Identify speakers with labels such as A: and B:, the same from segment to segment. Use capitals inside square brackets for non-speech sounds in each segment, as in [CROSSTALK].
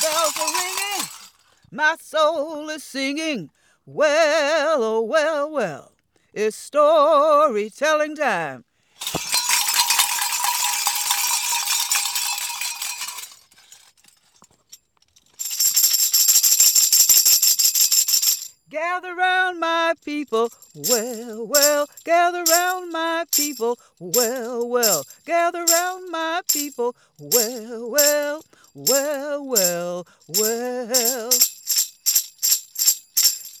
A: bells are ringing, my soul is singing. Well, oh, well, well, it's storytelling time. Gather round my people, well, well, gather round my people, well, well, gather round my people, well, well, well, well, well.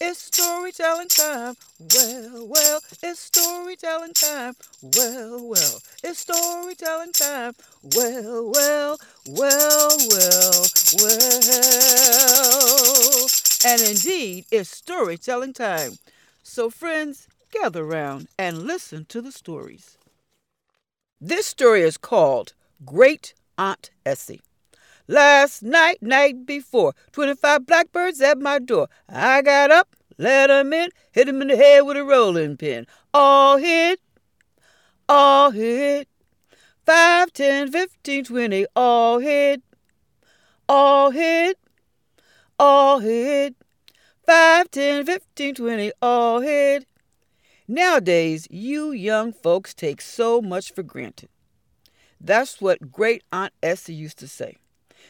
A: It's storytelling time, well, well, it's storytelling time, well, well, it's storytelling time, well, well, well, well, well. And indeed, it's storytelling time. So, friends, gather round and listen to the stories. This story is called Great Aunt Essie. Last night, night before, 25 blackbirds at my door. I got up, let 'em in, hit 'em in the head with a rolling pin. All hit, all hit. 5, 10, 15, 20, all hit, all hit all hit. 5, 10, 15, 20, all hit. Nowadays, you young folks take so much for granted. That's what great Aunt Essie used to say.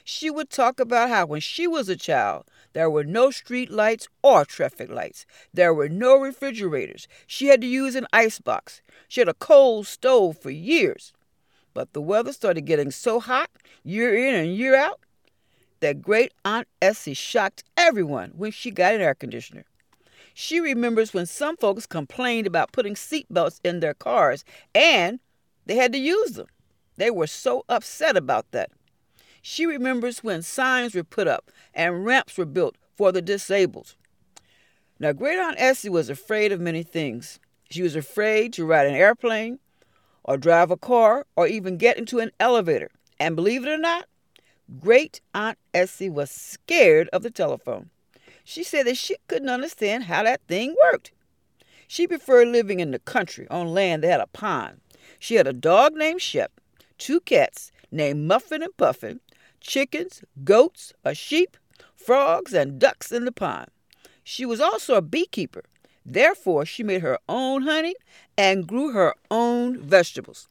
A: She would talk about how when she was a child, there were no street lights or traffic lights. There were no refrigerators. She had to use an ice box. She had a coal stove for years. But the weather started getting so hot, year in and year out, that great Aunt Essie shocked everyone when she got an air conditioner. She remembers when some folks complained about putting seatbelts in their cars and they had to use them. They were so upset about that. She remembers when signs were put up and ramps were built for the disabled. Now, Great Aunt Essie was afraid of many things. She was afraid to ride an airplane, or drive a car, or even get into an elevator. And believe it or not, Great Aunt Essie was scared of the telephone. She said that she couldn't understand how that thing worked. She preferred living in the country on land that had a pond. She had a dog named Shep, two cats named Muffin and Puffin, chickens, goats, a sheep, frogs, and ducks in the pond. She was also a beekeeper. Therefore, she made her own honey and grew her own vegetables.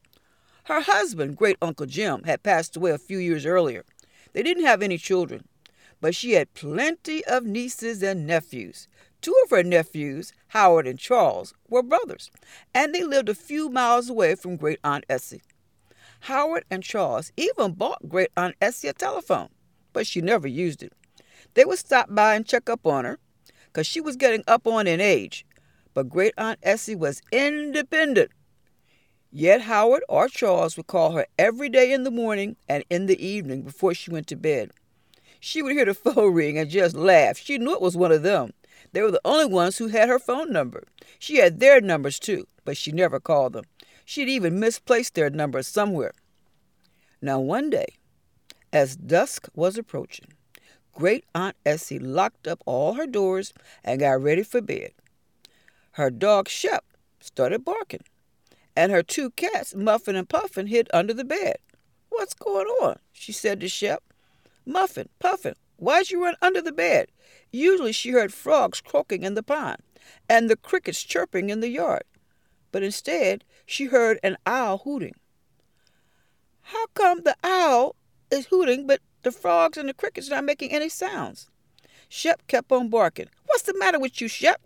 A: Her husband, Great Uncle Jim, had passed away a few years earlier. They didn't have any children, but she had plenty of nieces and nephews. Two of her nephews, Howard and Charles, were brothers, and they lived a few miles away from Great Aunt Essie. Howard and Charles even bought Great Aunt Essie a telephone, but she never used it. They would stop by and check up on her, because she was getting up on in age. But Great Aunt Essie was independent Yet Howard or Charles would call her every day in the morning and in the evening before she went to bed. She would hear the [LAUGHS] phone ring and just laugh. She knew it was one of them. They were the only ones who had her phone number. She had their numbers too, but she never called them. She'd even misplaced their numbers somewhere. Now, one day, as dusk was approaching, Great Aunt Essie locked up all her doors and got ready for bed. Her dog Shep started barking and her two cats, Muffin and Puffin, hid under the bed. What's going on? she said to Shep. Muffin, Puffin, why'd you run under the bed? Usually she heard frogs croaking in the pond and the crickets chirping in the yard, but instead she heard an owl hooting. How come the owl is hooting, but the frogs and the crickets are not making any sounds? Shep kept on barking. What's the matter with you, Shep?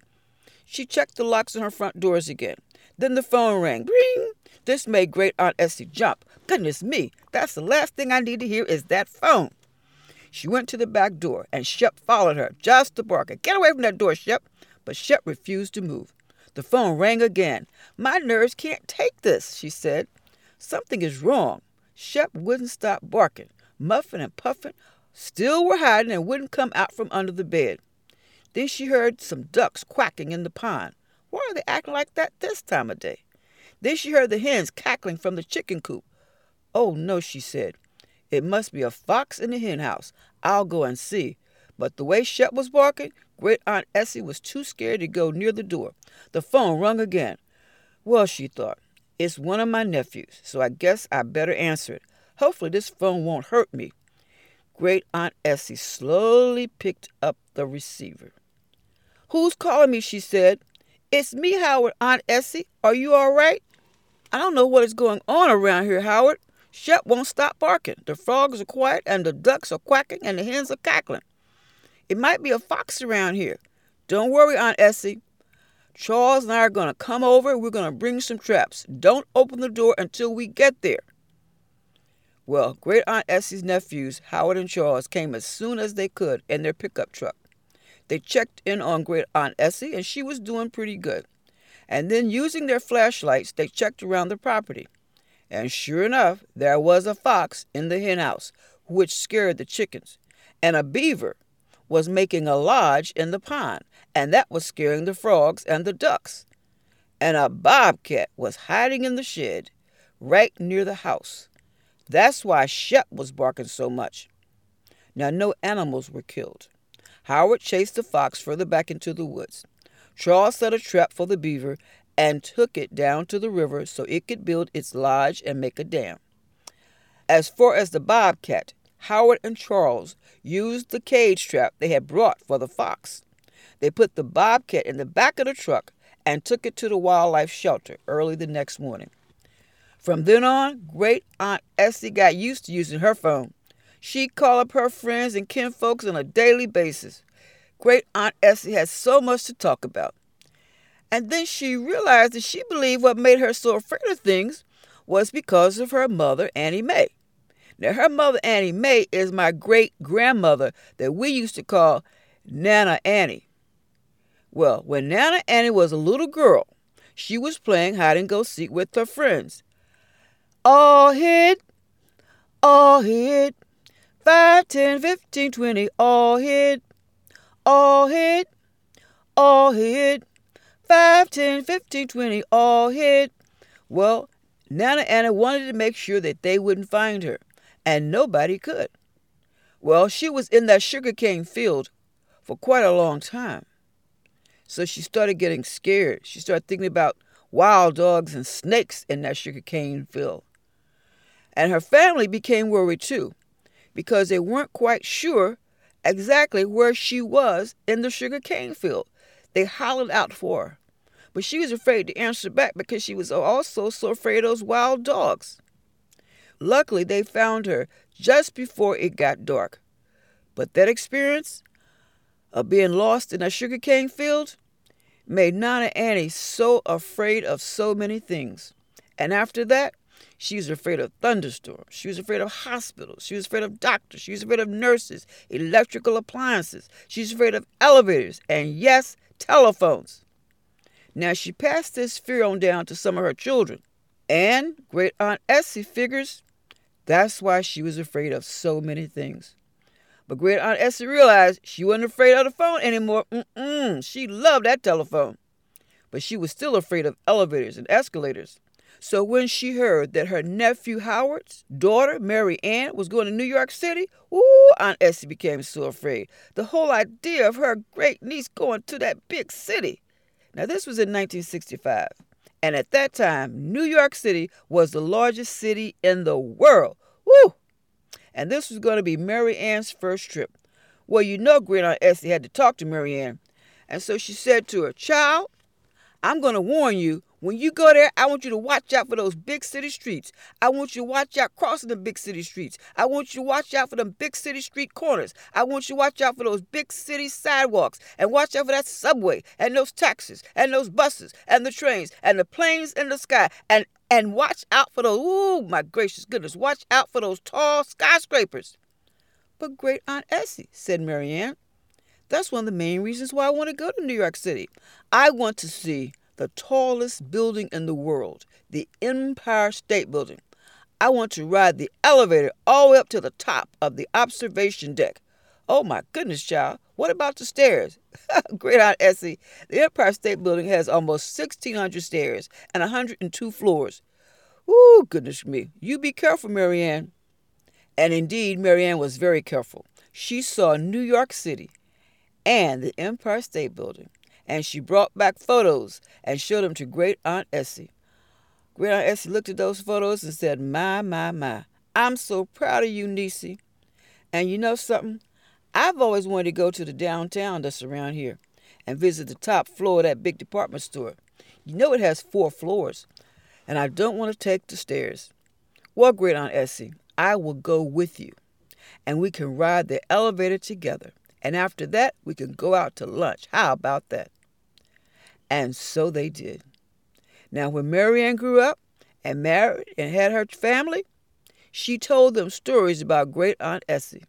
A: She checked the locks on her front doors again. Then the phone rang. Ring! This made Great Aunt Essie jump. Goodness me, that's the last thing I need to hear is that phone. She went to the back door, and Shep followed her, just to bark. Get away from that door, Shep. But Shep refused to move. The phone rang again. My nerves can't take this, she said. Something is wrong. Shep wouldn't stop barking. Muffin and Puffin still were hiding and wouldn't come out from under the bed. Then she heard some ducks quacking in the pond. Why are they acting like that this time of day? Then she heard the hens cackling from the chicken coop. Oh, no, she said. It must be a fox in the hen house. I'll go and see. But the way Shep was barking, Great Aunt Essie was too scared to go near the door. The phone rung again. Well, she thought, it's one of my nephews, so I guess I better answer it. Hopefully, this phone won't hurt me. Great Aunt Essie slowly picked up the receiver. Who's calling me? she said. It's me, Howard, Aunt Essie. Are you all right? I don't know what is going on around here, Howard. Shep won't stop barking. The frogs are quiet, and the ducks are quacking, and the hens are cackling. It might be a fox around here. Don't worry, Aunt Essie. Charles and I are going to come over. We're going to bring some traps. Don't open the door until we get there. Well, Great Aunt Essie's nephews, Howard and Charles, came as soon as they could in their pickup truck. They checked in on Great Aunt Essie, and she was doing pretty good. And then, using their flashlights, they checked around the property. And sure enough, there was a fox in the henhouse, which scared the chickens, and a beaver was making a lodge in the pond, and that was scaring the frogs and the ducks. And a bobcat was hiding in the shed right near the house. That's why Shep was barking so much. Now, no animals were killed. Howard chased the fox further back into the woods. Charles set a trap for the beaver and took it down to the river so it could build its lodge and make a dam. As far as the bobcat, Howard and Charles used the cage trap they had brought for the fox. They put the bobcat in the back of the truck and took it to the wildlife shelter early the next morning. From then on, great Aunt Essie got used to using her phone. She'd call up her friends and kinfolks on a daily basis. Great Aunt Essie had so much to talk about. And then she realized that she believed what made her so afraid of things was because of her mother, Annie Mae. Now, her mother, Annie Mae, is my great grandmother that we used to call Nana Annie. Well, when Nana Annie was a little girl, she was playing hide and go seek with her friends. All hit, all hit, 5, 10, 15, 20, all hit, all hit, all hit. 5, 10, 15, 20, all hit. Well, Nana Anna wanted to make sure that they wouldn't find her, and nobody could. Well, she was in that sugarcane field for quite a long time. So she started getting scared. She started thinking about wild dogs and snakes in that sugarcane field. And her family became worried too, because they weren't quite sure exactly where she was in the sugarcane field. They hollered out for her. But she was afraid to answer back because she was also so afraid of those wild dogs. Luckily, they found her just before it got dark. But that experience of being lost in a sugarcane field made Nana Annie so afraid of so many things. And after that, she was afraid of thunderstorms. She was afraid of hospitals. She was afraid of doctors. She was afraid of nurses, electrical appliances. She was afraid of elevators, and yes, telephones. Now she passed this fear on down to some of her children. And great Aunt Essie figures that's why she was afraid of so many things. But great Aunt Essie realized she wasn't afraid of the phone anymore. Mm-mm. She loved that telephone. But she was still afraid of elevators and escalators. So when she heard that her nephew Howard's daughter, Mary Ann, was going to New York City, ooh, Aunt Essie became so afraid. The whole idea of her great niece going to that big city. Now, this was in 1965. And at that time, New York City was the largest city in the world. Woo! And this was going to be Mary Ann's first trip. Well, you know, Great Aunt Essie had to talk to Mary Ann. And so she said to her, Child, I'm going to warn you when you go there, I want you to watch out for those big city streets. I want you to watch out crossing the big city streets. I want you to watch out for them big city street corners. I want you to watch out for those big city sidewalks and watch out for that subway and those taxis and those buses and the trains and the planes in the sky and and watch out for those ooh my gracious goodness, watch out for those tall skyscrapers. But great Aunt Essie, said Marianne, that's one of the main reasons why I want to go to New York City. I want to see the tallest building in the world, the Empire State Building. I want to ride the elevator all the way up to the top of the observation deck. Oh my goodness, child. What about the stairs? [LAUGHS] Great Aunt Essie. The Empire State Building has almost 1,600 stairs and 102 floors. Ooh, goodness me. You be careful, Marianne. And indeed, Marianne was very careful. She saw New York City and the Empire State Building and she brought back photos and showed them to Great Aunt Essie. Great Aunt Essie looked at those photos and said, My, my, my, I'm so proud of you, Niecy. And you know something? I've always wanted to go to the downtown that's around here and visit the top floor of that big department store. You know it has four floors, and I don't want to take the stairs. Well, great Aunt Essie, I will go with you, and we can ride the elevator together. And after that, we can go out to lunch. How about that? And so they did. Now, when Marianne grew up and married and had her family, she told them stories about great Aunt Essie,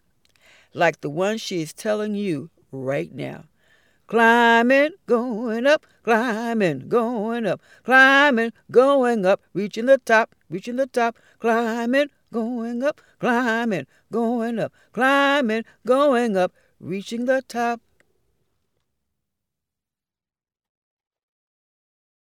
A: like the one she is telling you right now. Climbing, going up, climbing, going up, climbing, going up, reaching the top, reaching the top, climbing, going up, climbing, going up, climbing, going up, reaching the top.